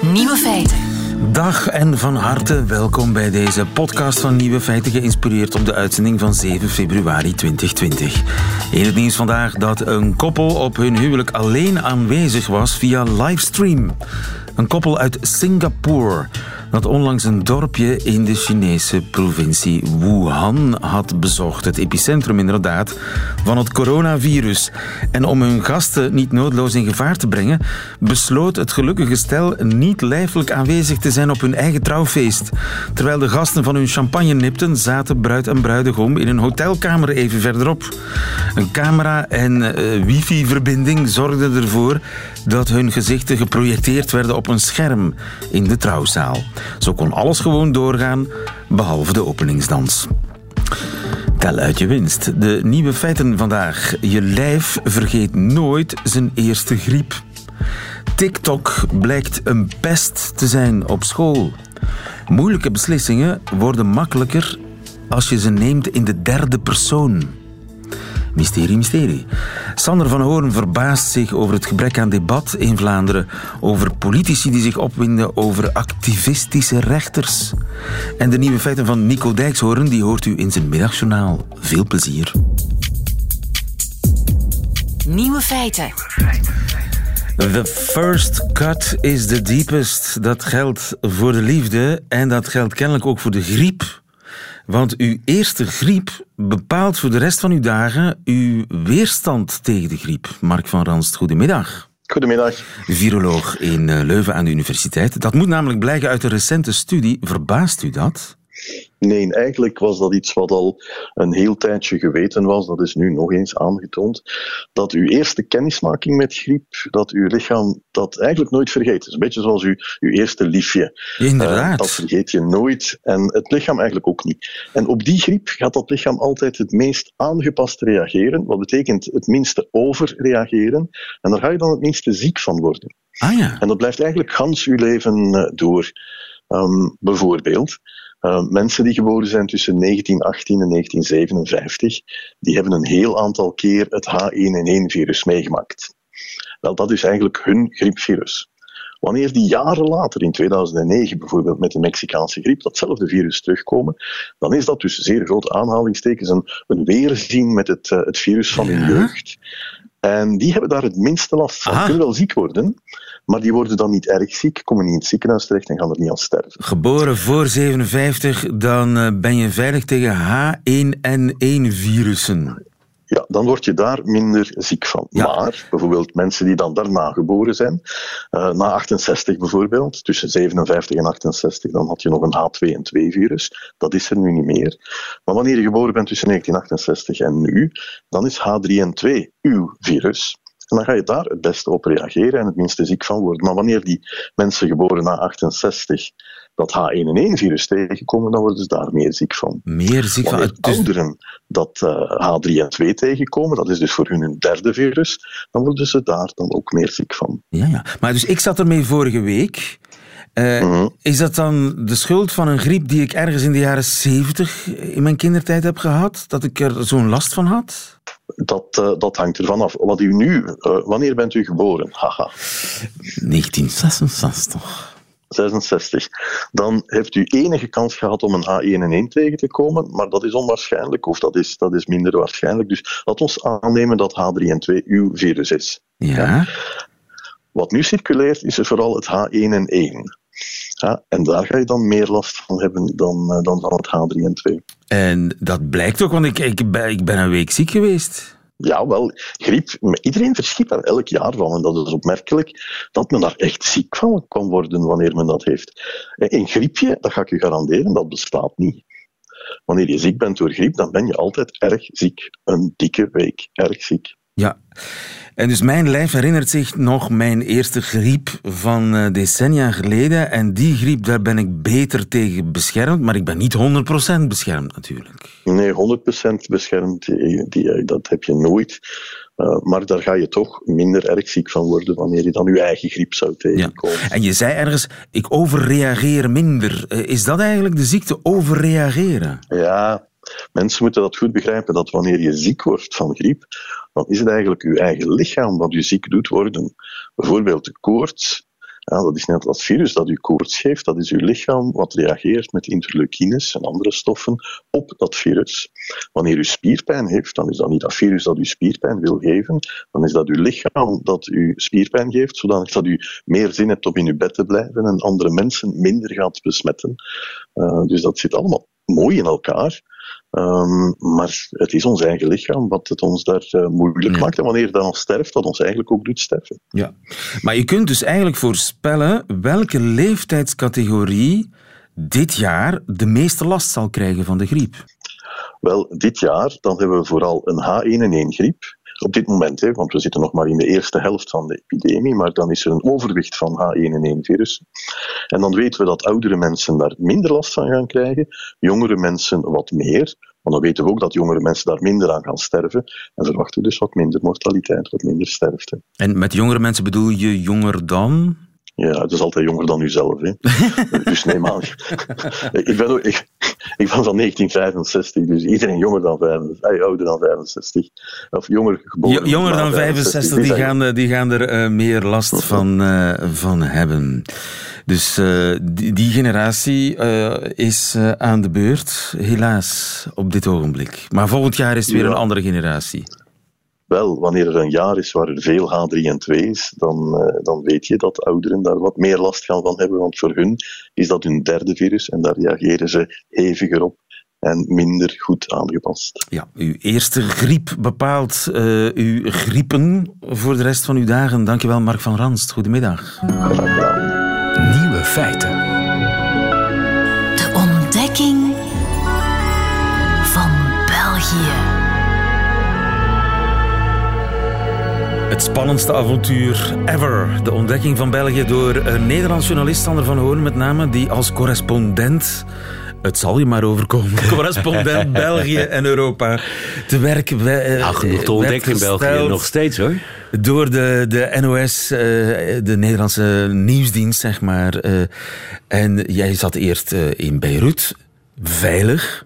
Nieuwe feiten. Dag en van harte welkom bij deze podcast van Nieuwe Feiten, geïnspireerd op de uitzending van 7 februari 2020. In het nieuws vandaag dat een koppel op hun huwelijk alleen aanwezig was via livestream. Een koppel uit Singapore dat onlangs een dorpje in de Chinese provincie Wuhan had bezocht. Het epicentrum inderdaad van het coronavirus. En om hun gasten niet noodloos in gevaar te brengen, besloot het gelukkige stel niet lijfelijk aanwezig te zijn op hun eigen trouwfeest. Terwijl de gasten van hun champagne nipten, zaten bruid en bruidegom in een hotelkamer even verderop. Een camera en uh, wifi-verbinding zorgden ervoor dat hun gezichten geprojecteerd werden op een scherm in de trouwzaal. Zo kon alles gewoon doorgaan, behalve de openingsdans. Tel uit je winst. De nieuwe feiten vandaag. Je lijf vergeet nooit zijn eerste griep. TikTok blijkt een pest te zijn op school. Moeilijke beslissingen worden makkelijker als je ze neemt in de derde persoon. Mysterie, mysterie. Sander van Hoorn verbaast zich over het gebrek aan debat in Vlaanderen, over politici die zich opwinden over activistische rechters. En de nieuwe feiten van Nico Dijkshoorn, die hoort u in zijn middagjournaal. Veel plezier. Nieuwe feiten. The first cut is the deepest. Dat geldt voor de liefde en dat geldt kennelijk ook voor de griep. Want uw eerste griep bepaalt voor de rest van uw dagen uw weerstand tegen de griep. Mark van Ranst, goedemiddag. Goedemiddag. Viroloog in eh, Leuven aan de universiteit. Dat moet namelijk blijken uit een recente studie. Verbaast u dat? Nee, eigenlijk was dat iets wat al een heel tijdje geweten was. Dat is nu nog eens aangetoond. Dat uw eerste kennismaking met griep, dat uw lichaam dat eigenlijk nooit vergeet. Het is een beetje zoals uw, uw eerste liefje. Inderdaad. Uh, dat vergeet je nooit. En het lichaam eigenlijk ook niet. En op die griep gaat dat lichaam altijd het meest aangepast reageren. Wat betekent het minste overreageren. En daar ga je dan het minste ziek van worden. Ah ja. En dat blijft eigenlijk gans uw leven eh, door. Um, bijvoorbeeld, uh, mensen die geboren zijn tussen 1918 en 1957, die hebben een heel aantal keer het H1N1-virus meegemaakt. Wel, dat is eigenlijk hun griepvirus. Wanneer die jaren later, in 2009 bijvoorbeeld met de Mexicaanse griep, datzelfde virus terugkomen, dan is dat dus zeer grote aanhalingstekens een, een weerzien met het, uh, het virus van hun jeugd. En die hebben daar het minste last van. Ze kunnen wel ziek worden, maar die worden dan niet erg ziek, komen niet in het ziekenhuis terecht en gaan er niet aan sterven. Geboren voor 57, dan ben je veilig tegen H1N1-virussen. Ja, dan word je daar minder ziek van. Ja. Maar bijvoorbeeld mensen die dan daarna geboren zijn, uh, na 68 bijvoorbeeld, tussen 57 en 68, dan had je nog een H2N2-virus. Dat is er nu niet meer. Maar wanneer je geboren bent tussen 1968 en nu, dan is H3N2 uw virus. En dan ga je daar het beste op reageren en het minste ziek van worden. Maar wanneer die mensen geboren na 68 dat H1N1-virus tegenkomen, dan worden ze daar meer ziek van. Meer ziek van? Wanneer Dus- ouderen dat uh, H3N2 tegenkomen, dat is dus voor hun een derde virus, dan worden ze daar dan ook meer ziek van. Ja, ja. Maar dus ik zat ermee vorige week. Uh, Mhm. Is dat dan de schuld van een griep die ik ergens in de jaren 70 in mijn kindertijd heb gehad? Dat ik er zo'n last van had? Dat, uh, dat hangt ervan af. Wat u nu, uh, wanneer bent u geboren? Haha. 1966. 66. Dan heeft u enige kans gehad om een H1N1 tegen te komen, maar dat is onwaarschijnlijk, of dat is, dat is minder waarschijnlijk. Dus laat ons aannemen dat H3N2 uw virus is. Ja. Wat nu circuleert, is er vooral het H1N1. Ja, en daar ga je dan meer last van hebben dan, uh, dan van het H3N2. En dat blijkt ook, want ik, ik, ben, ik ben een week ziek geweest. Ja, wel, griep, iedereen verschiet daar elk jaar van. En dat is opmerkelijk dat men daar echt ziek van kan worden wanneer men dat heeft. Een griepje, dat ga ik u garanderen, dat bestaat niet. Wanneer je ziek bent door griep, dan ben je altijd erg ziek. Een dikke week, erg ziek. Ja. En dus mijn lijf herinnert zich nog mijn eerste griep van uh, decennia geleden. En die griep, daar ben ik beter tegen beschermd. Maar ik ben niet 100% beschermd natuurlijk. Nee, 100% beschermd, die, die, dat heb je nooit. Uh, maar daar ga je toch minder erg ziek van worden wanneer je dan je eigen griep zou tegenkomen. Ja. En je zei ergens, ik overreageer minder. Uh, is dat eigenlijk de ziekte, overreageren? Ja, mensen moeten dat goed begrijpen, dat wanneer je ziek wordt van griep, dan is het eigenlijk je eigen lichaam wat je ziek doet worden. Bijvoorbeeld de koorts, dat is net dat virus dat u koorts geeft. Dat is uw lichaam wat reageert met interleukines en andere stoffen op dat virus. Wanneer u spierpijn heeft, dan is dat niet dat virus dat u spierpijn wil geven. Dan is dat uw lichaam dat u spierpijn geeft, zodat dat u meer zin hebt om in uw bed te blijven en andere mensen minder gaat besmetten. Uh, dus dat zit allemaal mooi in elkaar. Um, maar het is ons eigen lichaam wat het ons daar uh, moeilijk maakt. En wanneer dat dan sterft, dat ons eigenlijk ook doet sterven. Ja, maar je kunt dus eigenlijk voorspellen welke leeftijdscategorie dit jaar de meeste last zal krijgen van de griep. Wel, dit jaar dan hebben we vooral een H1N1-griep op dit moment, hè, want we zitten nog maar in de eerste helft van de epidemie, maar dan is er een overwicht van H1N1-virus. En dan weten we dat oudere mensen daar minder last van gaan krijgen, jongere mensen wat meer. Maar dan weten we ook dat jongere mensen daar minder aan gaan sterven. En verwachten we dus wat minder mortaliteit, wat minder sterfte. En met jongere mensen bedoel je jonger dan? Ja, het is altijd jonger dan u zelf. Hè. dus nee, maar ik, ben ook, ik, ik ben van 1965, dus iedereen jonger dan 65, ouder dan 65, of jonger geboren. jonger dan 65, die, gaan, die gaan er uh, meer last van, uh, van hebben. Dus uh, die, die, generatie is aan de beurt, helaas, op dit ogenblik. Maar volgend jaar is het weer ja. een andere generatie. Wel, wanneer er een jaar is waar er veel H3N2 is, dan, uh, dan weet je dat ouderen daar wat meer last gaan van hebben, want voor hun is dat hun derde virus en daar reageren ze heviger op en minder goed aangepast. Ja, uw eerste griep bepaalt uh, uw griepen voor de rest van uw dagen. Dankjewel, Mark van Ranst. Goedemiddag. Graag gedaan. Nieuwe feiten. Het spannendste avontuur ever. De ontdekking van België door een Nederlands journalist, Sander van Hoorn met name, die als correspondent het zal je maar overkomen. Correspondent België en Europa te werk. Nou, genoeg te ontdekken in België nog steeds hoor. Door de, de NOS, uh, de Nederlandse nieuwsdienst, zeg maar. Uh, en jij zat eerst in Beirut, veilig.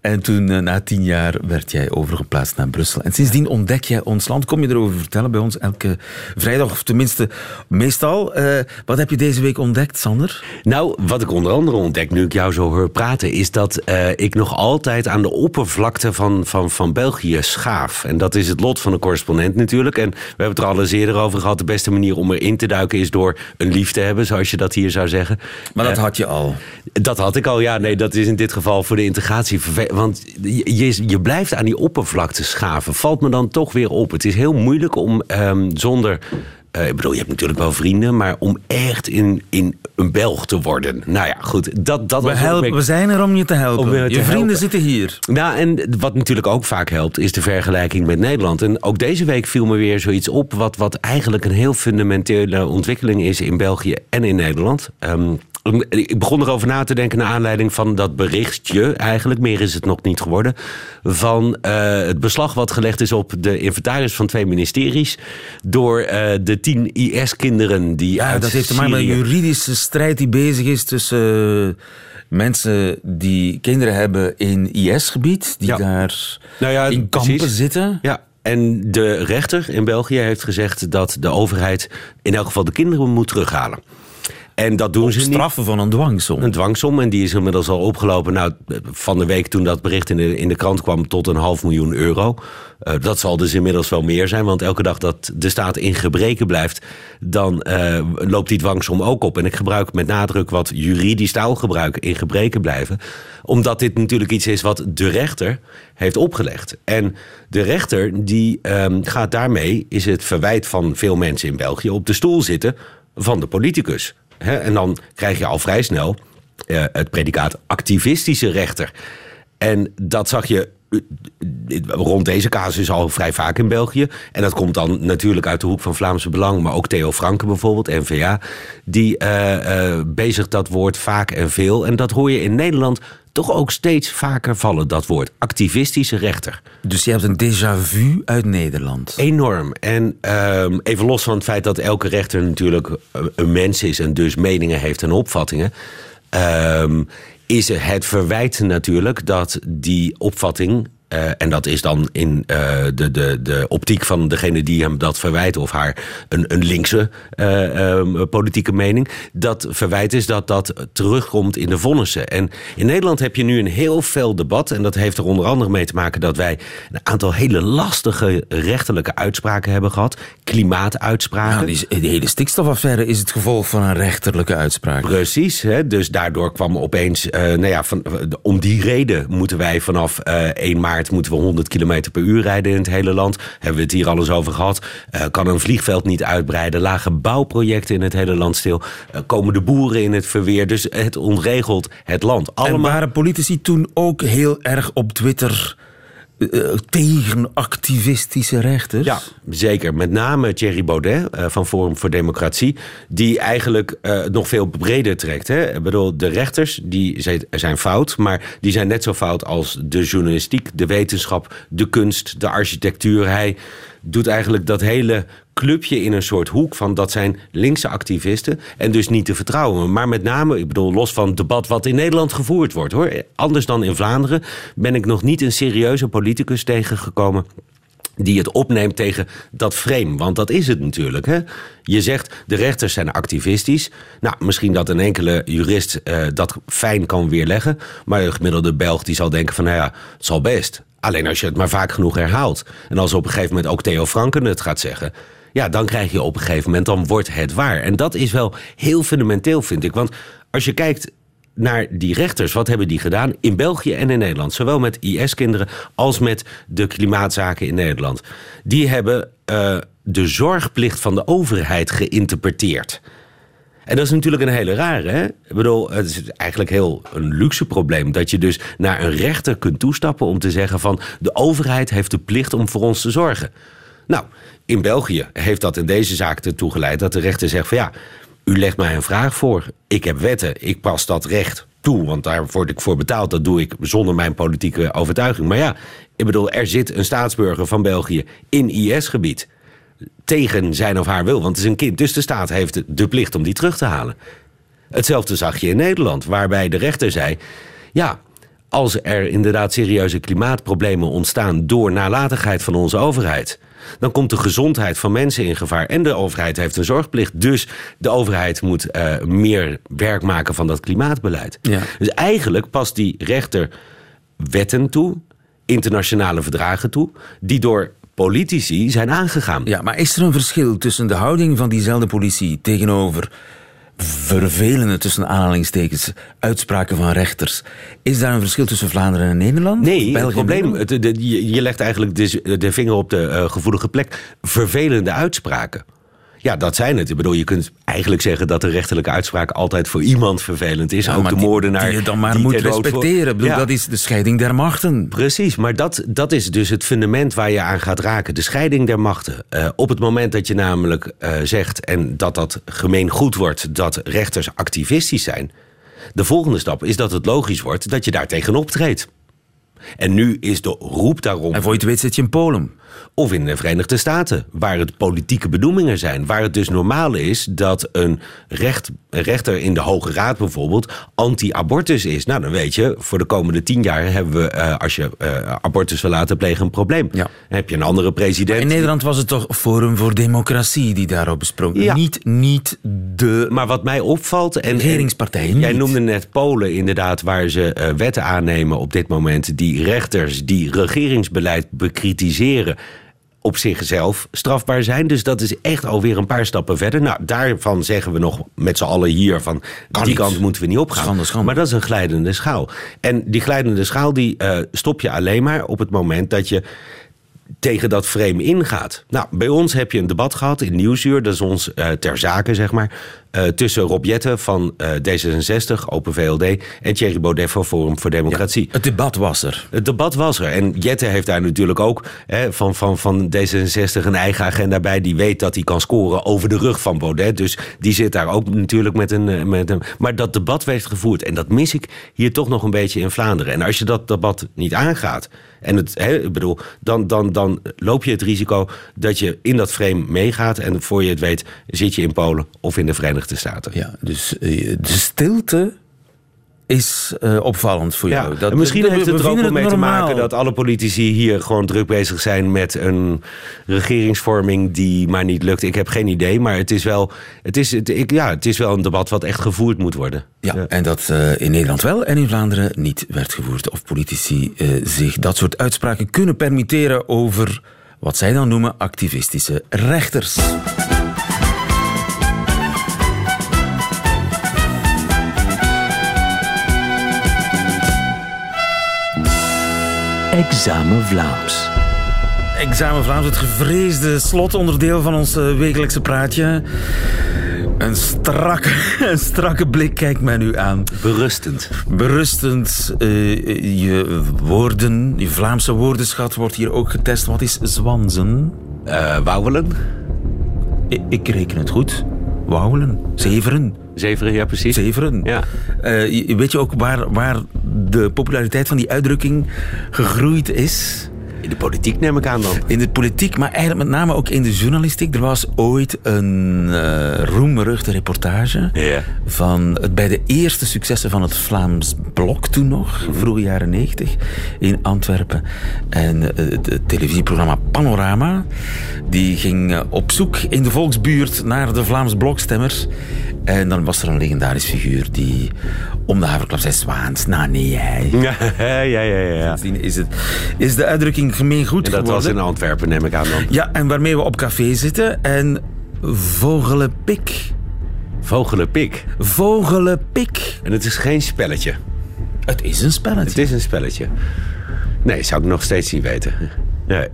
En toen, uh, na tien jaar, werd jij overgeplaatst naar Brussel. En sindsdien ontdek jij ons land. Kom je erover vertellen bij ons elke vrijdag, of tenminste meestal. Uh, wat heb je deze week ontdekt, Sander? Nou, wat ik onder andere ontdek, nu ik jou zo hoor praten, is dat uh, ik nog altijd aan de oppervlakte van, van, van België schaaf. En dat is het lot van een correspondent natuurlijk. En we hebben het er al eens eerder over gehad. De beste manier om erin te duiken is door een lief te hebben, zoals je dat hier zou zeggen. Maar dat had je al? Dat had ik al, ja. Nee, dat is in dit geval voor de integratie want je, je blijft aan die oppervlakte schaven. Valt me dan toch weer op. Het is heel moeilijk om um, zonder uh, ik bedoel, je hebt natuurlijk wel vrienden, maar om echt in, in een Belg te worden. Nou ja, goed. Dat, dat we, helpen, we zijn er om je te helpen. Je, je vrienden zitten hier. Nou, en wat natuurlijk ook vaak helpt, is de vergelijking met Nederland. En ook deze week viel me weer zoiets op, wat, wat eigenlijk een heel fundamentele ontwikkeling is in België en in Nederland. Um, ik begon erover na te denken naar aanleiding van dat berichtje, eigenlijk, meer is het nog niet geworden, van uh, het beslag wat gelegd is op de inventaris van twee ministeries door uh, de tien IS-kinderen die. Ja, dat heeft te maken met een juridische strijd die bezig is tussen. Uh, mensen die kinderen hebben in IS-gebied, die ja. daar nou ja, in kampen precies. zitten. Ja, en de rechter in België heeft gezegd dat de overheid in elk geval de kinderen moet terughalen. En dat doen Op ze straffen niet. van een dwangsom. Een dwangsom. En die is inmiddels al opgelopen. Nou, van de week toen dat bericht in de, in de krant kwam tot een half miljoen euro. Uh, dat zal dus inmiddels wel meer zijn. Want elke dag dat de staat in gebreken blijft, dan uh, loopt die dwangsom ook op. En ik gebruik met nadruk wat juridisch taalgebruik in gebreken blijven. Omdat dit natuurlijk iets is wat de rechter heeft opgelegd. En de rechter die um, gaat daarmee, is het verwijt van veel mensen in België, op de stoel zitten van de politicus. En dan krijg je al vrij snel uh, het predicaat activistische rechter. En dat zag je rond deze casus al vrij vaak in België. En dat komt dan natuurlijk uit de hoek van Vlaamse Belang, maar ook Theo Franke bijvoorbeeld, NVA. Die uh, bezigt dat woord vaak en veel. En dat hoor je in Nederland toch ook steeds vaker vallen, dat woord. Activistische rechter. Dus je hebt een déjà vu uit Nederland. Enorm. En um, even los van het feit dat elke rechter natuurlijk een mens is... en dus meningen heeft en opvattingen... Um, is het verwijt natuurlijk dat die opvatting Uh, en dat is dan in uh, de, de, de optiek van degene die hem dat verwijt, of haar een, een linkse uh, politieke mening. Dat verwijt is dat dat terugkomt in de vonnissen. En in Nederland heb je nu een heel fel debat. En dat heeft er onder andere mee te maken dat wij een aantal hele lastige rechterlijke uitspraken hebben gehad. Klimaatuitspraken. Nou, die, die, hele stikstofaffaire is het gevolg van een rechterlijke uitspraak. Precies. Hè? Dus daardoor kwam opeens, nou ja, van, om die reden moeten wij vanaf 1 maart moeten we 100 km per uur rijden in het hele land. Hebben we het hier alles over gehad. Uh, kan een vliegveld niet uitbreiden. Lage bouwprojecten in het hele land stil. Uh, komen de boeren in het verweer. Dus het ontregelt het land. Allemaal... En waren politici toen ook heel erg op Twitter uh, tegen activistische rechters? Ja, zeker. Met name Thierry Baudet uh, van Forum voor Democratie, die eigenlijk uh, nog veel breder trekt. Ik bedoel, de rechters die zijn fout, maar die zijn net zo fout als de journalistiek, de wetenschap, de kunst, de architectuur. Hij doet eigenlijk dat hele clubje in een soort hoek van dat zijn linkse activisten en dus niet te vertrouwen. Maar met name, ik bedoel, los van het debat wat in Nederland gevoerd wordt hoor. Anders dan in Vlaanderen ben ik nog niet een serieuze politicus tegengekomen die het opneemt tegen dat frame. Want dat is het natuurlijk. Hè? Je zegt, de rechters zijn activistisch. Nou, misschien dat een enkele jurist uh, dat fijn kan weerleggen. Maar een gemiddelde Belg die zal denken van, nou ja, het zal best. Alleen als je het maar vaak genoeg herhaalt. En als op een gegeven moment ook Theo Franken het gaat zeggen ja, dan krijg je op een gegeven moment, dan wordt het waar. En dat is wel heel fundamenteel, vind ik. Want als je kijkt naar die rechters, wat hebben die gedaan in België en in Nederland? Zowel met IS-kinderen als met de klimaatzaken in Nederland. Die hebben uh, de zorgplicht van de overheid geïnterpreteerd. En dat is natuurlijk een hele rare. Hè? Ik bedoel, het is eigenlijk heel een luxe probleem. Dat je dus naar een rechter kunt toestappen om te zeggen van... de overheid heeft de plicht om voor ons te zorgen. Nou, in België heeft dat in deze zaak ertoe geleid dat de rechter zegt van ja, u legt mij een vraag voor. Ik heb wetten, ik pas dat recht toe, want daar word ik voor betaald. Dat doe ik zonder mijn politieke overtuiging. Maar ja, ik bedoel, er zit een staatsburger van België in IS-gebied. Tegen zijn of haar wil, want het is een kind. Dus de staat heeft de plicht om die terug te halen. Hetzelfde zag je in Nederland, waarbij de rechter zei: ja, als er inderdaad serieuze klimaatproblemen ontstaan door nalatigheid van onze overheid dan komt de gezondheid van mensen in gevaar. En de overheid heeft een zorgplicht. Dus de overheid moet uh, meer werk maken van dat klimaatbeleid. Ja. Dus eigenlijk past die rechter wetten toe, internationale verdragen toe, die door politici zijn aangegaan. Ja, maar is er een verschil tussen de houding van diezelfde politie tegenover vervelende, tussen aanhalingstekens, uitspraken van rechters. Is daar een verschil tussen Vlaanderen en Nederland? Nee, het probleem, het, je, je, legt eigenlijk de, de vinger op de uh, gevoelige plek. Vervelende uitspraken. Ja, dat zijn het. Ik bedoel, je kunt eigenlijk zeggen dat de rechterlijke uitspraak altijd voor iemand vervelend is. Ja, ook de moordenaar. Die je dan maar moet respecteren. Bedoel, Dat is de scheiding der machten. Precies, maar dat, dat is dus het fundament waar je aan gaat raken. De scheiding der machten. Uh, op het moment dat je namelijk uh, zegt, en dat dat gemeen goed wordt, dat rechters activistisch zijn. De volgende stap is dat het logisch wordt dat je daar tegenop treedt. En nu is de roep daarom. En voor je het weet zit je in Polen. Of in de Verenigde Staten, waar het politieke benoemingen zijn. Waar het dus normaal is dat een, recht, een rechter in de Hoge Raad bijvoorbeeld anti-abortus is. Nou, dan weet je, voor de komende tien jaar hebben we, uh, als je uh, abortus wil laten plegen, een probleem. Ja. Dan heb je een andere president. In Nederland was het toch Forum voor Democratie die daarop besprong. Ja. Niet, niet de. Maar wat mij opvalt. En, regeringspartij. Jij noemde net Polen, inderdaad, waar ze uh, wetten aannemen op dit moment. die rechters die regeringsbeleid bekritiseren op zichzelf strafbaar zijn. Dus dat is echt alweer een paar stappen verder. Nou, daarvan zeggen we nog met z'n allen hier van... Kan die niet. kant moeten we niet opgaan. Schande, schande. Maar dat is een glijdende schaal. En die glijdende schaal die uh, stop je alleen maar op het moment dat je tegen dat frame ingaat. Nou, bij ons heb je een debat gehad in Nieuwsuur. Dat is ons uh, ter zake, zeg maar. Uh, tussen Rob Jette van uh, D66, Open VLD... en Thierry Baudet van Forum voor Democratie. Ja, het debat was er. Het debat was er. En Jette heeft daar natuurlijk ook hè, van, van, van D66 een eigen agenda bij. Die weet dat hij kan scoren over de rug van Baudet. Dus die zit daar ook natuurlijk met een, met een... Maar dat debat werd gevoerd. En dat mis ik hier toch nog een beetje in Vlaanderen. En als je dat debat niet aangaat... En het, hè, ik bedoel, dan, dan, dan loop je het risico dat je in dat frame meegaat. En voor je het weet, zit je in Polen of in de Verenigde Staten. Ja, dus uh, de stilte is uh, opvallend voor ja, jou. Dat, misschien dat, heeft het er ook wel mee normaal. te maken dat alle politici hier gewoon druk bezig zijn met een regeringsvorming die maar niet lukt. Ik heb geen idee, maar het is wel, het is, het, ik, ja, het is wel een debat wat echt gevoerd moet worden. Ja, ja. en dat uh, in Nederland wel en in Vlaanderen niet werd gevoerd. Of politici uh, zich dat soort uitspraken kunnen permitteren over wat zij dan noemen activistische rechters. Examen Vlaams. Examen Vlaams, het gevreesde slotonderdeel van ons uh, wekelijkse praatje. Een strakke, een strakke blik kijkt mij nu aan. Berustend. Berustend. Uh, je woorden, je Vlaamse woordenschat wordt hier ook getest. Wat is zwanzen? Uh, wauwelen. Ik, ik reken het goed. Wauwelen. Zeveren. Zeveren, ja precies. Zeveren. Ja. Uh, weet je ook waar, waar de populariteit van die uitdrukking gegroeid is? In de politiek neem ik aan dan. In de politiek, maar eigenlijk met name ook in de journalistiek. Er was ooit een uh, roemruchte reportage yeah. van het, bij de eerste successen van het Vlaams Blok toen nog, mm -hmm. vroege jaren negentig, in Antwerpen. En uh, het televisieprogramma Panorama, die ging uh, op zoek in de volksbuurt naar de Vlaams Blokstemmers. En dan was er een legendarisch figuur die om de haverklap zei Zwaans. Nou nee, hij. Ja, ja, ja. ja. Is, het, is de uitdrukking gemeen goed en dat geworden. was in Antwerpen, neem ik aan dan. Ja, en waarmee we op café zitten. En vogelenpik. Vogelenpik? Vogelenpik. En het is geen spelletje? Het is een spelletje. Het is een spelletje. Nee, zou ik nog steeds niet weten. Nee.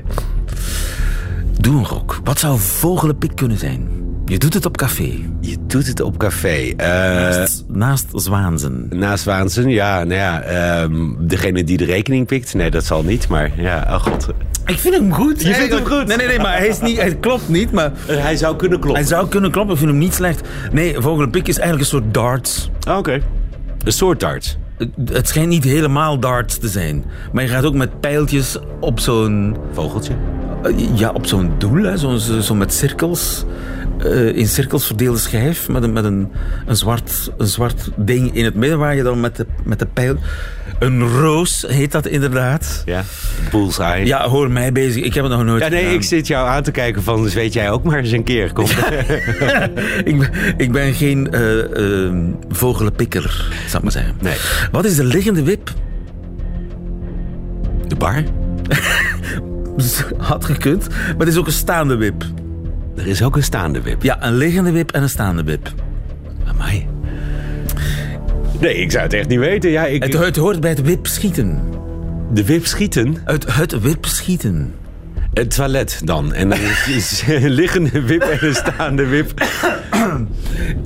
Doe een gok. Wat zou vogelenpik kunnen zijn? Je doet het op café. Je doet het op café. Uh, naast, naast Zwaanzen. Naast Zwaanzen, ja. Nou ja um, degene die de rekening pikt. Nee, dat zal niet. Maar ja, oh god. Ik vind hem goed. Je vindt hem goed? Nee, nee, nee, maar hij, is niet, hij klopt niet. Maar uh, hij zou kunnen kloppen. Hij zou kunnen kloppen. Ik vind hem niet slecht. Nee, vogelenpik is eigenlijk een soort darts. Ah, Oké. Okay. Een soort darts. Het schijnt niet helemaal darts te zijn. Maar je gaat ook met pijltjes op zo'n... Vogeltje? Ja, op zo'n doel. Zo, zo, zo met cirkels. Uh, in cirkels verdeelde schijf met een, met een, een, zwart, een zwart ding in het midden waar je dan met de, met de pijl... Een roos heet dat inderdaad. Ja, bullseye. Ja, hoor mij bezig. Ik heb het nog nooit Ja, nee, gedaan. ik zit jou aan te kijken van, dus weet jij ook maar eens een keer. Kom. ik, ben, ik ben geen uh, uh, vogelenpikker, zal ik maar zeggen. Nee. Wat is de liggende wip? De bar? Had gekund, maar het is ook een staande wip. Er is ook een staande wip. Ja, een liggende wip en een staande wip. Amai. Nee, ik zou het echt niet weten. Ja, ik... het, het hoort bij het wip schieten. De wip schieten? Het, het wip schieten. Het toilet dan. En dan is liggende wip en een staande wip.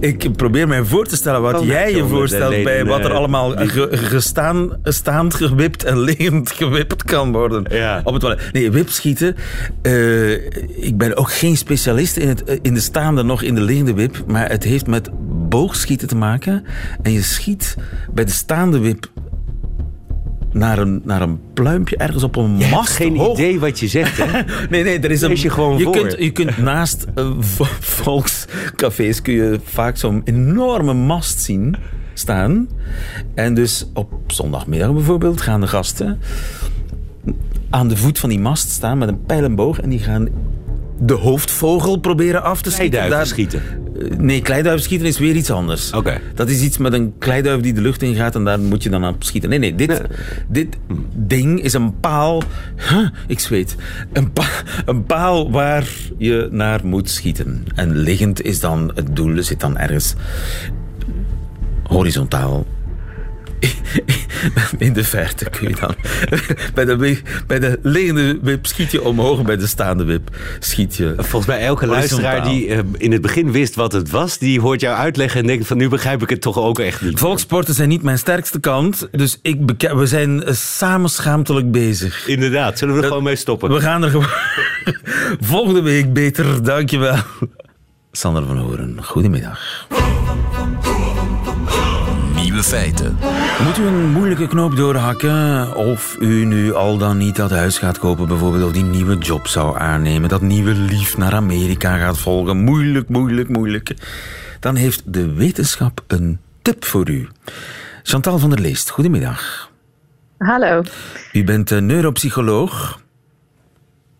Ik probeer mij voor te stellen wat oh, jij je voorstelt leden, bij wat er allemaal ge, gestaan, staand gewipt en liggend gewipt kan worden ja. op het toilet. Nee, wipschieten. Uh, ik ben ook geen specialist in, het, in de staande nog in de liggende wip, maar het heeft met boogschieten te maken. En je schiet bij de staande wip naar een, naar een pluimpje ergens op een je mast. geen hoog. idee wat je zegt, hè? nee, nee, er is een... Lees je gewoon je voor. Kunt, je kunt naast uh, volkscafés kun je vaak zo'n enorme mast zien staan. En dus op zondagmiddag bijvoorbeeld gaan de gasten aan de voet van die mast staan met een pijl en boog en die gaan de hoofdvogel proberen af te schieten. Kleiduiven schieten? Nee, kleiduiven schieten is weer iets anders. Oké. Okay. Dat is iets met een kleiduif die de lucht ingaat en daar moet je dan op schieten. Nee, nee, dit, nee. dit ding is een paal... Huh, ik zweet. Een, pa een paal waar je naar moet schieten. En liggend is dan het doel, zit dan ergens horizontaal in de verte kun je dan. bij, de, bij de liggende wip schiet je omhoog, bij de staande wip schiet je. Volgens mij elke luisteraar die uh, in het begin wist wat het was, die hoort jou uitleggen en denkt van nu begrijp ik het toch ook echt niet. Volksporten zijn niet mijn sterkste kant, dus ik we zijn uh, samen schaamtelijk bezig. Inderdaad, zullen we er Dat, gewoon mee stoppen? We gaan er gewoon. Volgende week beter, dankjewel. Sander van Horen, goedemiddag. Nieuwe feiten. Moet u een moeilijke knoop doorhakken? Of u nu al dan niet dat huis gaat kopen, bijvoorbeeld, of die nieuwe job zou aannemen, dat nieuwe lief naar Amerika gaat volgen? Moeilijk, moeilijk, moeilijk. Dan heeft de wetenschap een tip voor u. Chantal van der Leest, goedemiddag. Hallo. U bent neuropsycholoog.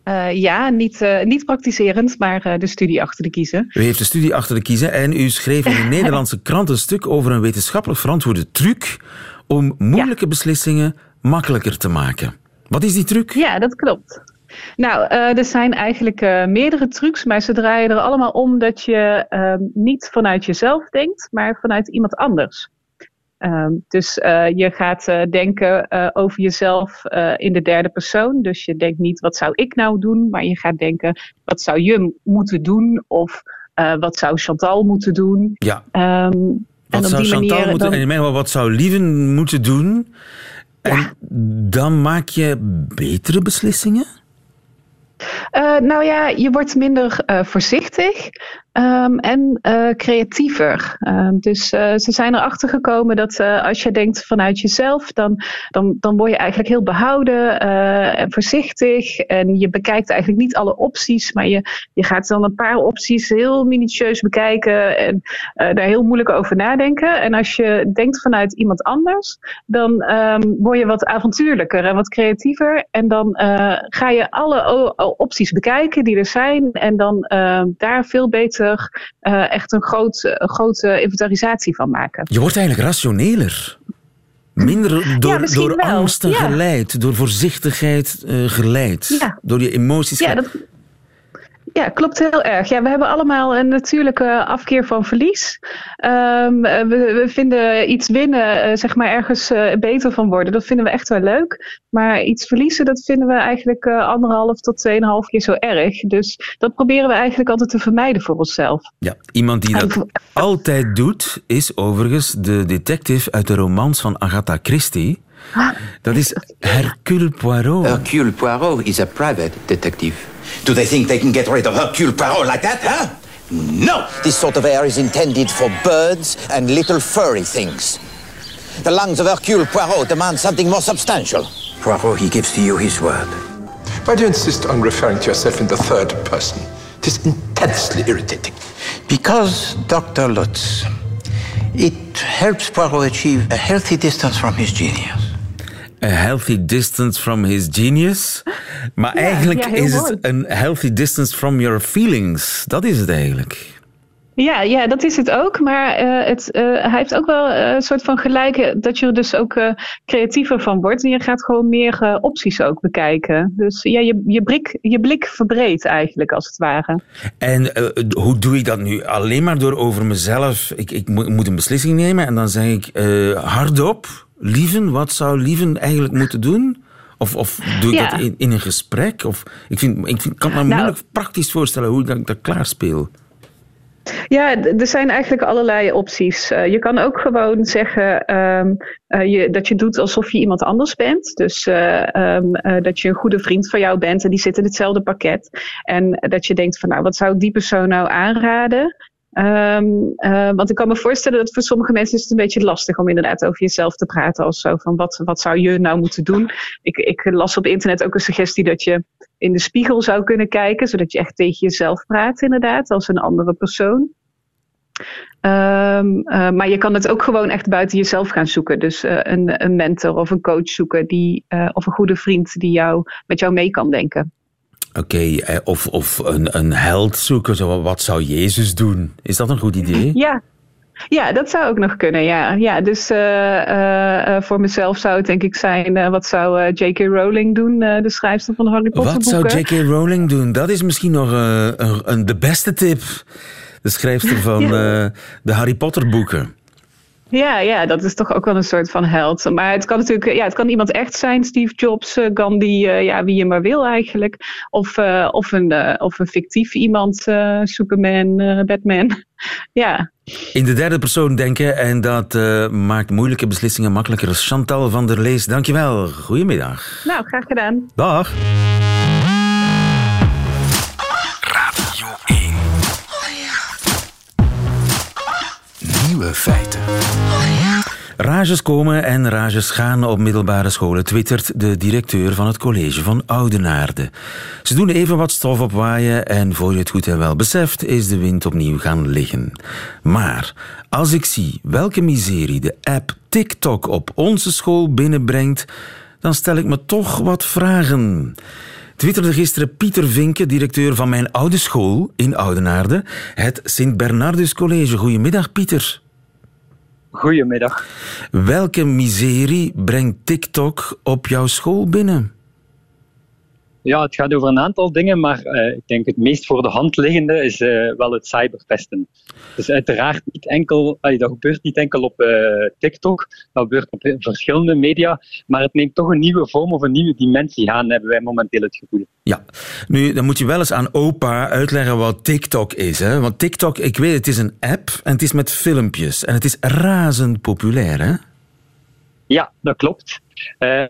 Uh, ja, niet, uh, niet praktiserend, maar uh, de studie achter de kiezen. U heeft de studie achter de kiezen en u schreef in een Nederlandse krant een stuk over een wetenschappelijk verantwoorde truc om moeilijke ja. beslissingen makkelijker te maken. Wat is die truc? Ja, dat klopt. Nou, er zijn eigenlijk meerdere trucs, maar ze draaien er allemaal om dat je ehm, niet vanuit jezelf denkt, maar vanuit iemand anders. Um, dus uh, je gaat uh, denken uh, over jezelf in de derde persoon. Dus je denkt niet wat zou ik nou doen, maar je gaat denken wat zou je moeten doen of wat zou Chantal moeten doen. Ja. Um, wat zou Chantal manier, moeten dan... en wat zou Lieven moeten doen? En ja. dan maak je betere beslissingen? nou ja, je wordt minder voorzichtig. Um, en uh, creatiever. Um, dus uh, ze zijn erachter gekomen dat uh, als je denkt vanuit jezelf, dan, dan, dan word je eigenlijk heel behouden en voorzichtig. En je bekijkt eigenlijk niet alle opties, maar je, je gaat dan een paar opties heel minutieus bekijken en daar heel moeilijk over nadenken. En als je denkt vanuit iemand anders, dan um, word je wat avontuurlijker en wat creatiever. En dan ga je alle opties bekijken die er zijn en dan daar veel beter uh, echt een, groot, een grote inventarisatie van maken. Je wordt eigenlijk rationeler. Minder door, ja, door angsten ja. geleid, door voorzichtigheid uh, geleid, ja. door je emoties. Ja, dat, ja, klopt heel erg. Ja, we hebben allemaal een natuurlijke afkeer van verlies. Um, we, we, vinden iets winnen, uh, zeg maar ergens uh, beter van worden. Dat vinden we echt wel leuk. Maar iets verliezen, dat vinden we eigenlijk uh, anderhalf tot tweeënhalf keer zo erg. Dus dat proberen we eigenlijk altijd te vermijden voor onszelf. Ja, iemand die dat altijd doet, is overigens de detective uit de romans van Agatha Christie. Dat is Hercule Poirot. Hercule Poirot is a private detective. Do they think they can get rid of Hercule Poirot like that, huh? No! This sort of air is intended for birds and little furry things. The lungs of Hercule Poirot demand something more substantial. Poirot, he gives to you his word. Why do you insist on referring to yourself in the third person? It is intensely irritating. Because, Dr. Lutz, it helps Poirot achieve a healthy distance from his genius. A healthy distance from his genius. Maar ja, eigenlijk ja, is mooi. het een healthy distance from your feelings. Dat is het eigenlijk. Ja, ja, dat is het ook. Maar uh, het, uh, hij heeft ook wel uh, een soort van gelijk dat je er dus ook creatiever van wordt. En je gaat gewoon meer opties ook bekijken. Dus ja, je, je, blik, je blik verbreedt eigenlijk als het ware. En hoe doe ik dat nu? Alleen maar door over mezelf. Ik, ik moet een beslissing nemen en dan zeg ik hardop. Lieven, wat zou Lieven eigenlijk moeten doen? Of, of doe ik ja. dat in, in, een gesprek? Of, ik, vind, ik vind, kan me nou, moeilijk praktisch voorstellen hoe ik dat, dat klaarspeel. Ja, er zijn eigenlijk allerlei opties. Uh, je kan ook gewoon zeggen um, uh, je, dat je doet alsof je iemand anders bent. Dus uh, um, dat je een goede vriend van jou bent en die zit in hetzelfde pakket. En dat je denkt van nou, wat zou ik die persoon nou aanraden? Um, uh, want ik kan me voorstellen dat voor sommige mensen is het een beetje lastig om inderdaad over jezelf te praten. Als zo van wat, wat zou je nou moeten doen? Ik, ik las op internet ook een suggestie dat je in de spiegel zou kunnen kijken. Zodat je echt tegen jezelf praat inderdaad, als een andere persoon. Um, uh, maar je kan het ook gewoon echt buiten jezelf gaan zoeken. Dus uh, een, een mentor of een coach zoeken die, of een goede vriend die jou, met jou mee kan denken. Oké, okay, eh, of, of een, een held zoeken, zo, wat zou Jezus doen? Is dat een goed idee? Ja, ja, dat zou ook nog kunnen, ja. ja dus uh, uh, voor mezelf zou het denk ik zijn... wat zou J.K. Rowling doen, de schrijfster van de Harry Potter Wat zou J.K. Rowling doen? Dat is misschien nog een, een, de beste tip. De schrijfster van ja. de Harry Potter boeken. Ja, ja, dat is toch ook wel een soort van held. Maar het kan natuurlijk, ja, het kan iemand echt zijn, Steve Jobs, uh, Gandhi, uh, ja, wie je maar wil eigenlijk. Of, uh, of, een, of een fictief iemand, Superman, Batman. ja. In de derde persoon denken en dat maakt moeilijke beslissingen makkelijker. Chantal van der Lees, dankjewel. Goedemiddag. Nou, graag gedaan. Dag. Feiten. Rages komen en rages gaan op middelbare scholen, twittert de directeur van het college van Oudenaarde. Ze doen even wat stof opwaaien en voor je het goed en wel beseft, is de wind opnieuw gaan liggen. Maar als ik zie welke miserie de app TikTok op onze school binnenbrengt, dan stel ik me toch wat vragen. Twitterde gisteren Pieter Vinke, directeur van mijn oude school in Oudenaarde, het Sint-Bernardus College. Goedemiddag, Pieter. Goedemiddag. Welke miserie brengt TikTok op jouw school binnen? Ja, het gaat over een aantal dingen, maar uh, ik denk het meest voor de hand liggende is uh, wel het cyberpesten. Dus uiteraard niet enkel, dat gebeurt niet enkel op uh, TikTok, dat gebeurt op verschillende media, maar het neemt toch een nieuwe vorm of een nieuwe dimensie aan, hebben wij momenteel het gevoel. Ja, nu dan moet je wel eens aan opa uitleggen wat TikTok is. Hè? Want TikTok, ik weet, het is een app en het is met filmpjes en het is razend populair, hè? Ja, dat klopt. Uh,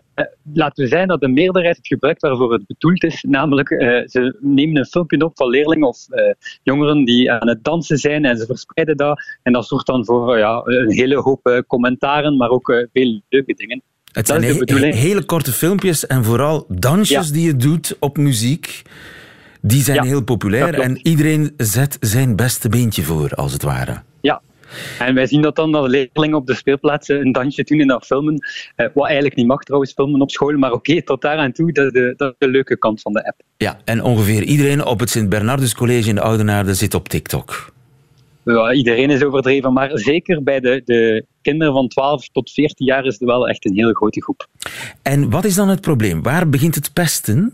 laten we zeggen dat de meerderheid het gebruikt waarvoor het bedoeld is. Namelijk, uh, ze nemen een filmpje op van leerlingen of uh, jongeren die aan het dansen zijn en ze verspreiden dat. En dat zorgt dan voor ja, een hele hoop commentaren, maar ook veel leuke dingen. Het zijn he hele korte filmpjes en vooral dansjes ja. die je doet op muziek. Die zijn ja, heel populair en iedereen zet zijn beste beentje voor, als het ware. En wij zien dat dan dat leerlingen op de speelplaatsen een dansje doen en dat filmen. Eh, wat eigenlijk niet mag trouwens, filmen op school. Maar oké, tot daar aan toe, dat is, de, dat is de leuke kant van de app. Ja, en ongeveer iedereen op het Sint-Bernardus College in de Oudenaarde zit op TikTok. Ja, iedereen is overdreven, maar zeker bij de, de kinderen van 12 tot 14 jaar is het wel echt een hele grote groep. En wat is dan het probleem? Waar begint het pesten?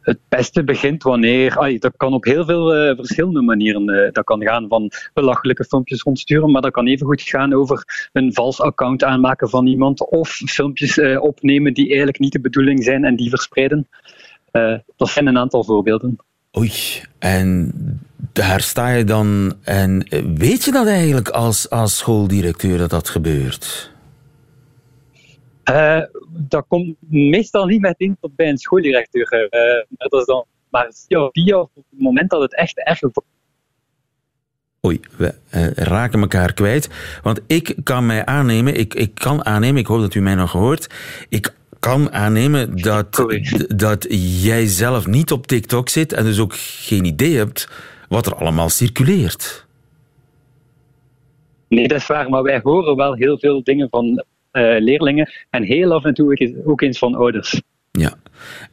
Het beste begint wanneer. Dat kan op heel veel uh, verschillende manieren. Uh, dat kan gaan van belachelijke filmpjes rondsturen, maar dat kan even goed gaan over een vals account aanmaken van iemand. Of filmpjes uh, opnemen die eigenlijk niet de bedoeling zijn en die verspreiden. dat zijn een aantal voorbeelden. Oei, en daar sta je dan. En weet je dat eigenlijk als, als schooldirecteur dat dat gebeurt? Uh, dat komt meestal niet meteen tot bij een schooldirecteur. Uh, dat is dan maar via, via op het moment dat het echt erg Oei, we uh, raken elkaar kwijt. Want ik kan mij aannemen, ik, ik kan aannemen, ik hoop dat u mij nog hoort. Ik kan aannemen dat, dat jij zelf niet op TikTok zit en dus ook geen idee hebt wat er allemaal circuleert. Nee, dat is waar, maar wij horen wel heel veel dingen van leerlingen en heel af en toe ook eens van ouders. Ja,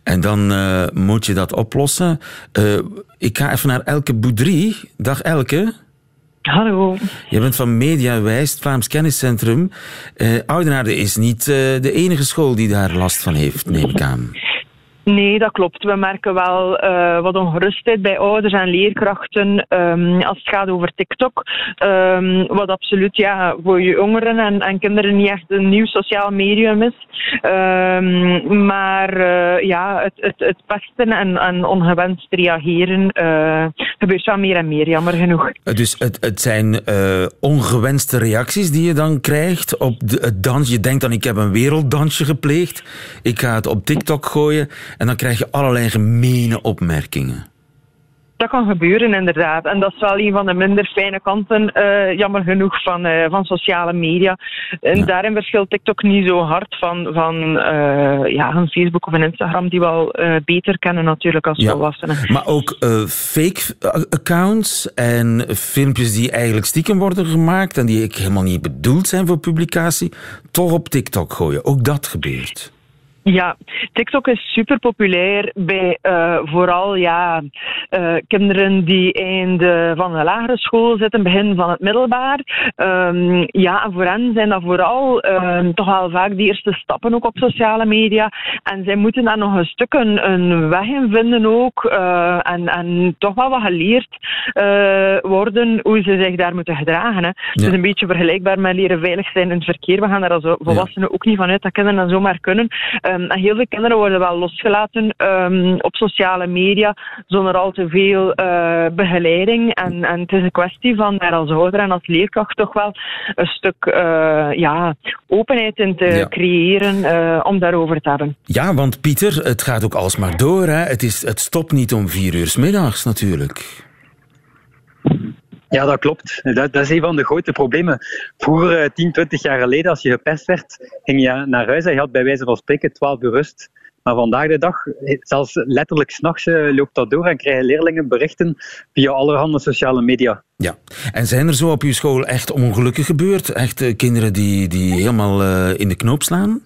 en dan uh, moet je dat oplossen. Uh, ik ga even naar Elke Boudry. Dag Elke. Hallo. Je bent van Mediawijs, het Vlaams Kenniscentrum. Uh, Oudenaarde is niet de enige school die daar last van heeft, neem ik aan. Nee, dat klopt. We merken wel uh, wat ongerustheid bij ouders en leerkrachten um, als het gaat over TikTok. Um, wat absoluut ja, voor jongeren en, en, kinderen niet echt een nieuw sociaal medium is. Um, maar uh, ja, het, het, het pesten en, en ongewenst reageren uh, gebeurt wel meer en meer, jammer genoeg. Dus het, het zijn ongewenste reacties die je dan krijgt op de, het dans. Je denkt dan, ik heb een werelddansje gepleegd. Ik ga het op TikTok gooien. En dan krijg je allerlei gemene opmerkingen. Dat kan gebeuren, inderdaad. En dat is wel een van de minder fijne kanten, uh, jammer genoeg, van, uh, van sociale media. En ja. daarin verschilt TikTok niet zo hard van, van uh, ja, een Facebook of een Instagram, die we al beter kennen natuurlijk als ja. volwassenen. Maar ook fake accounts en filmpjes die eigenlijk stiekem worden gemaakt en die helemaal niet bedoeld zijn voor publicatie, toch op TikTok gooien. Ook dat gebeurt. Ja, TikTok is super populair bij uh, vooral ja, uh, kinderen die einde van de lagere school zitten, begin van het middelbaar. Um, ja, en voor hen zijn dat vooral um, toch wel vaak die eerste stappen ook op sociale media. En zij moeten daar nog een stuk een, een weg in vinden ook. Uh, en, en toch wel wat geleerd worden hoe ze zich daar moeten gedragen. Hè. Ja. Het is een beetje vergelijkbaar met leren veilig zijn in het verkeer. We gaan daar als volwassenen ja. ook niet vanuit dat kinderen dat zomaar kunnen. Um, en heel veel kinderen worden wel losgelaten um, op sociale media zonder al te veel uh, begeleiding. En, en het is een kwestie van daar als ouder en als leerkracht toch wel een stuk uh, ja, openheid in te ja. creëren uh, om daarover te hebben. Ja, want Pieter, het gaat ook alsmaar door. Hè? Het, is, het stopt niet om vier uur s middags natuurlijk. Ja, dat klopt. Dat, dat, is een van de grote problemen. Vroeger, 10, 20 jaar geleden, als je gepest werd, ging je naar huis en je had bij wijze van spreken 12 uur rust. Maar vandaag de dag, zelfs letterlijk s'nachts loopt dat door en krijgen leerlingen berichten via allerhande sociale media. Ja, en zijn er zo op uw school echt ongelukken gebeurd? Echt kinderen die, die helemaal in de knoop slaan?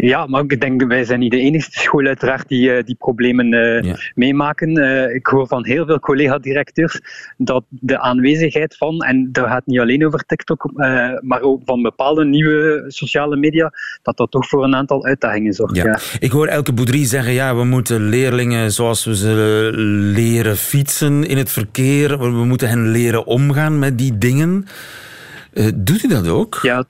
Ja, maar ik denk, wij zijn niet de enige school uiteraard die uh, die problemen uh, meemaken. Uh, ik hoor van heel veel collega-directeurs dat de aanwezigheid van, en dat gaat niet alleen over TikTok, maar ook van bepaalde nieuwe sociale media, dat dat toch voor een aantal uitdagingen zorgt. Ja. ja. Ik hoor Elke Boudry zeggen, ja, we moeten leerlingen zoals we ze leren fietsen in het verkeer, we moeten hen leren omgaan met die dingen. doet u dat ook? Ja,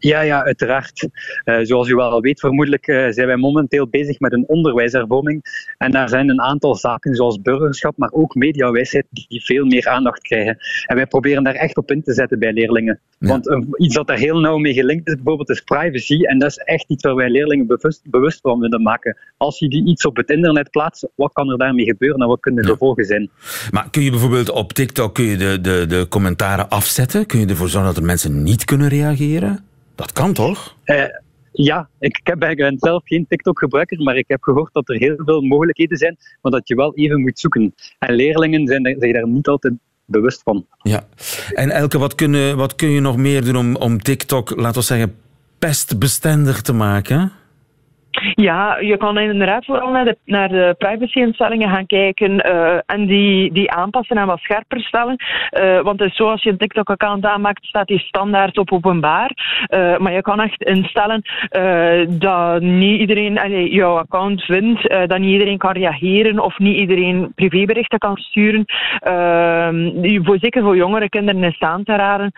ja, ja, uiteraard. Uh, zoals u wel al weet, vermoedelijk uh, zijn wij momenteel bezig met een onderwijshervorming. En daar zijn een aantal zaken, zoals burgerschap, maar ook mediawijsheid, die veel meer aandacht krijgen. En wij proberen daar echt op in te zetten bij leerlingen. Want uh, iets dat daar heel nauw mee gelinkt is, bijvoorbeeld, is privacy. En dat is echt iets waar wij leerlingen bewust, bewust van willen maken. Als je die iets op het internet plaatst, wat kan er daarmee gebeuren en wat kunnen de gevolgen zijn? Maar kun je bijvoorbeeld op TikTok kun je de, de, de commentaren afzetten? Kun je ervoor zorgen dat er mensen niet kunnen reageren? Dat kan toch? Uh, ja, ik, heb eigenlijk zelf geen TikTok-gebruiker, maar ik heb gehoord dat er heel veel mogelijkheden zijn, maar dat je wel even moet zoeken. En leerlingen zijn zich daar niet altijd bewust van. Ja, en Elke, wat kun, wat kun je nog meer doen om, om TikTok, laten we zeggen, pestbestendig te maken? Ja, je kan inderdaad vooral naar de, naar de privacy-instellingen gaan kijken uh, en die, die aanpassen en wat scherper stellen. Uh, want het is zo, als je een TikTok-account aanmaakt, staat die standaard op openbaar. Uh, maar je kan echt instellen dat niet iedereen allee, jouw account vindt, dat niet iedereen kan reageren of niet iedereen privéberichten kan sturen. voor, zeker voor jongere kinderen is aan te raden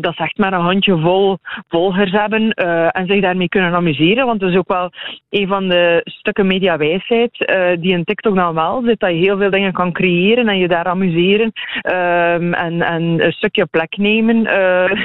dat ze echt maar een handje vol volgers hebben en zich daarmee kunnen amuseren. Want het is ook wel een van de stukken mediawijsheid uh, die in TikTok dan wel zit, dat je heel veel dingen kan creëren en je daar amuseren um, en, en een stukje plek nemen. Uh,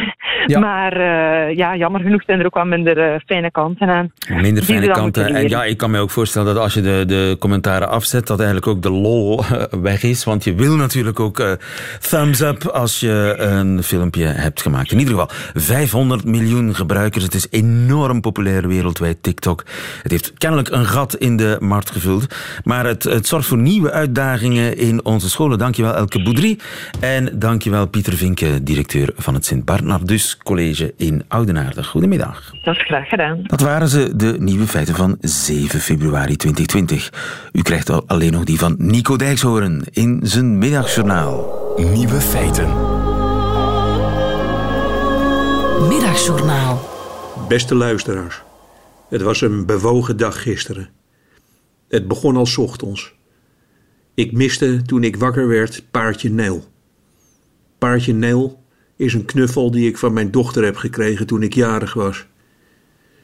ja. Maar uh, ja, jammer genoeg zijn er ook wel minder fijne kanten aan. Minder fijne kanten. En ja, ik kan me ook voorstellen dat als je de, de commentaren afzet, dat eigenlijk ook de lol weg is. Want je wil natuurlijk ook thumbs up als je een filmpje hebt gemaakt. In ieder geval 500 miljoen gebruikers. Het is enorm populair wereldwijd, TikTok. Het heeft kennelijk een gat in de markt gevuld. Maar het, het zorgt voor nieuwe uitdagingen in onze scholen. Dankjewel Elke Boudry. En dankjewel Pieter Vinke, directeur van het Sint-Barnardus College in Oudenaarde. Goedemiddag. Dat is graag gedaan. Dat waren ze, de nieuwe feiten van 7 februari 2020. U krijgt al alleen nog die van Nico Dijkshoorn in zijn middagjournaal. Nieuwe feiten. Middagjournaal. Beste luisteraars. Het was een bewogen dag gisteren. Het begon al ochtends. Ik miste toen ik wakker werd paardje Nel. Paardje Nel is een knuffel die ik van mijn dochter heb gekregen toen ik jarig was.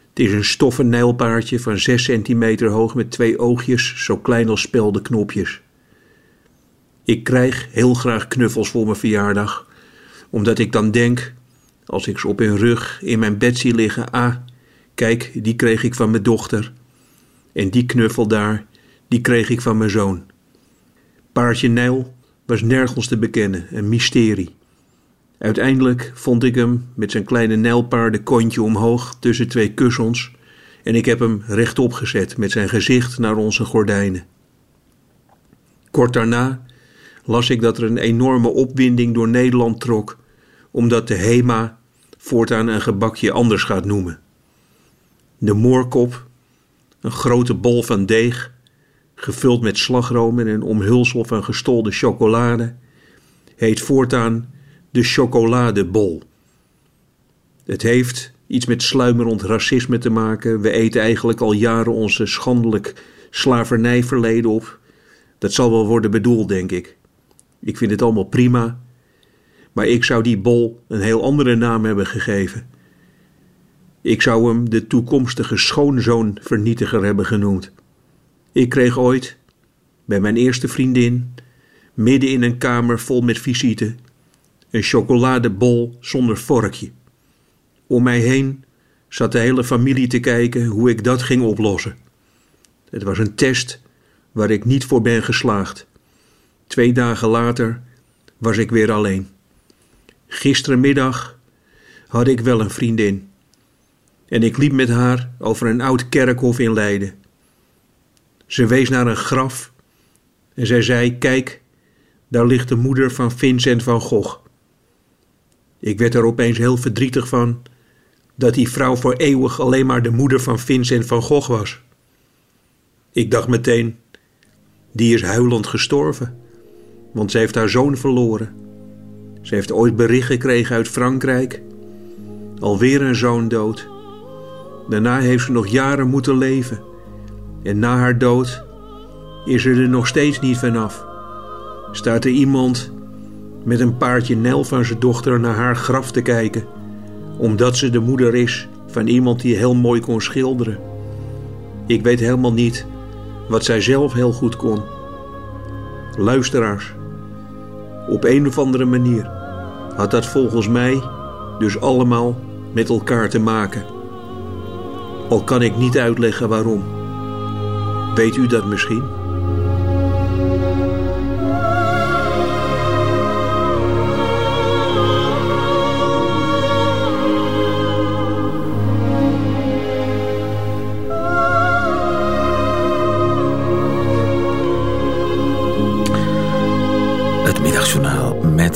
Het is een stoffen nijlpaardje van 6 centimeter hoog met twee oogjes zo klein als speldenknopjes. Ik krijg heel graag knuffels voor mijn verjaardag, omdat ik dan denk, als ik ze op hun rug in mijn bed zie liggen, ah, Kijk, die kreeg ik van mijn dochter. En die knuffel daar, die kreeg ik van mijn zoon. Paardje Nijl was nergens te bekennen, een mysterie. Uiteindelijk vond ik hem met zijn kleine nijlpaardenkontje omhoog tussen twee kussens en ik heb hem rechtop gezet met zijn gezicht naar onze gordijnen. Kort daarna las ik dat er een enorme opwinding door Nederland trok, omdat de HEMA voortaan een gebakje anders gaat noemen. De moorkop, een grote bol van deeg, gevuld met slagroom en een omhulsel van gestolde chocolade, heet voortaan de chocoladebol. Het heeft iets met sluimerend racisme te maken. We eten eigenlijk al jaren onze schandelijk slavernijverleden op. Dat zal wel worden bedoeld, denk ik. Ik vind het allemaal prima. Maar ik zou die bol een heel andere naam hebben gegeven. Ik zou hem de toekomstige schoonzoonvernietiger hebben genoemd. Ik kreeg ooit, bij mijn eerste vriendin, midden in een kamer vol met visite, een chocoladebol zonder vorkje. Om mij heen zat de hele familie te kijken hoe ik dat ging oplossen. Het was een test waar ik niet voor ben geslaagd. Twee dagen later was ik weer alleen. Gisterenmiddag had ik wel een vriendin. En ik liep met haar over een oud kerkhof in Leiden. Ze wees naar een graf en zij zei: Kijk, daar ligt de moeder van Vincent van Gogh. Ik werd er opeens heel verdrietig van dat die vrouw voor eeuwig alleen maar de moeder van Vincent van Gogh was. Ik dacht meteen: die is huilend gestorven, want ze heeft haar zoon verloren. Ze heeft ooit bericht gekregen uit Frankrijk. Alweer een zoon dood. Daarna heeft ze nog jaren moeten leven. En na haar dood is ze er nog steeds niet vanaf. Staat er iemand met een paardje Nel van zijn dochter naar haar graf te kijken, omdat ze de moeder is van iemand die heel mooi kon schilderen. Ik weet helemaal niet wat zij zelf heel goed kon. Luisteraars, op een of andere manier had dat volgens mij dus allemaal met elkaar te maken. Al kan ik niet uitleggen waarom. Weet u dat misschien?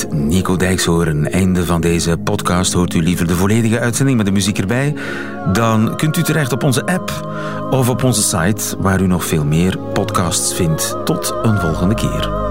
Nico Dijkshoorn. Einde van deze podcast. Hoort u liever de volledige uitzending met de muziek erbij? Dan kunt u terecht op onze app of op onze site, waar u nog veel meer podcasts vindt. Tot een volgende keer.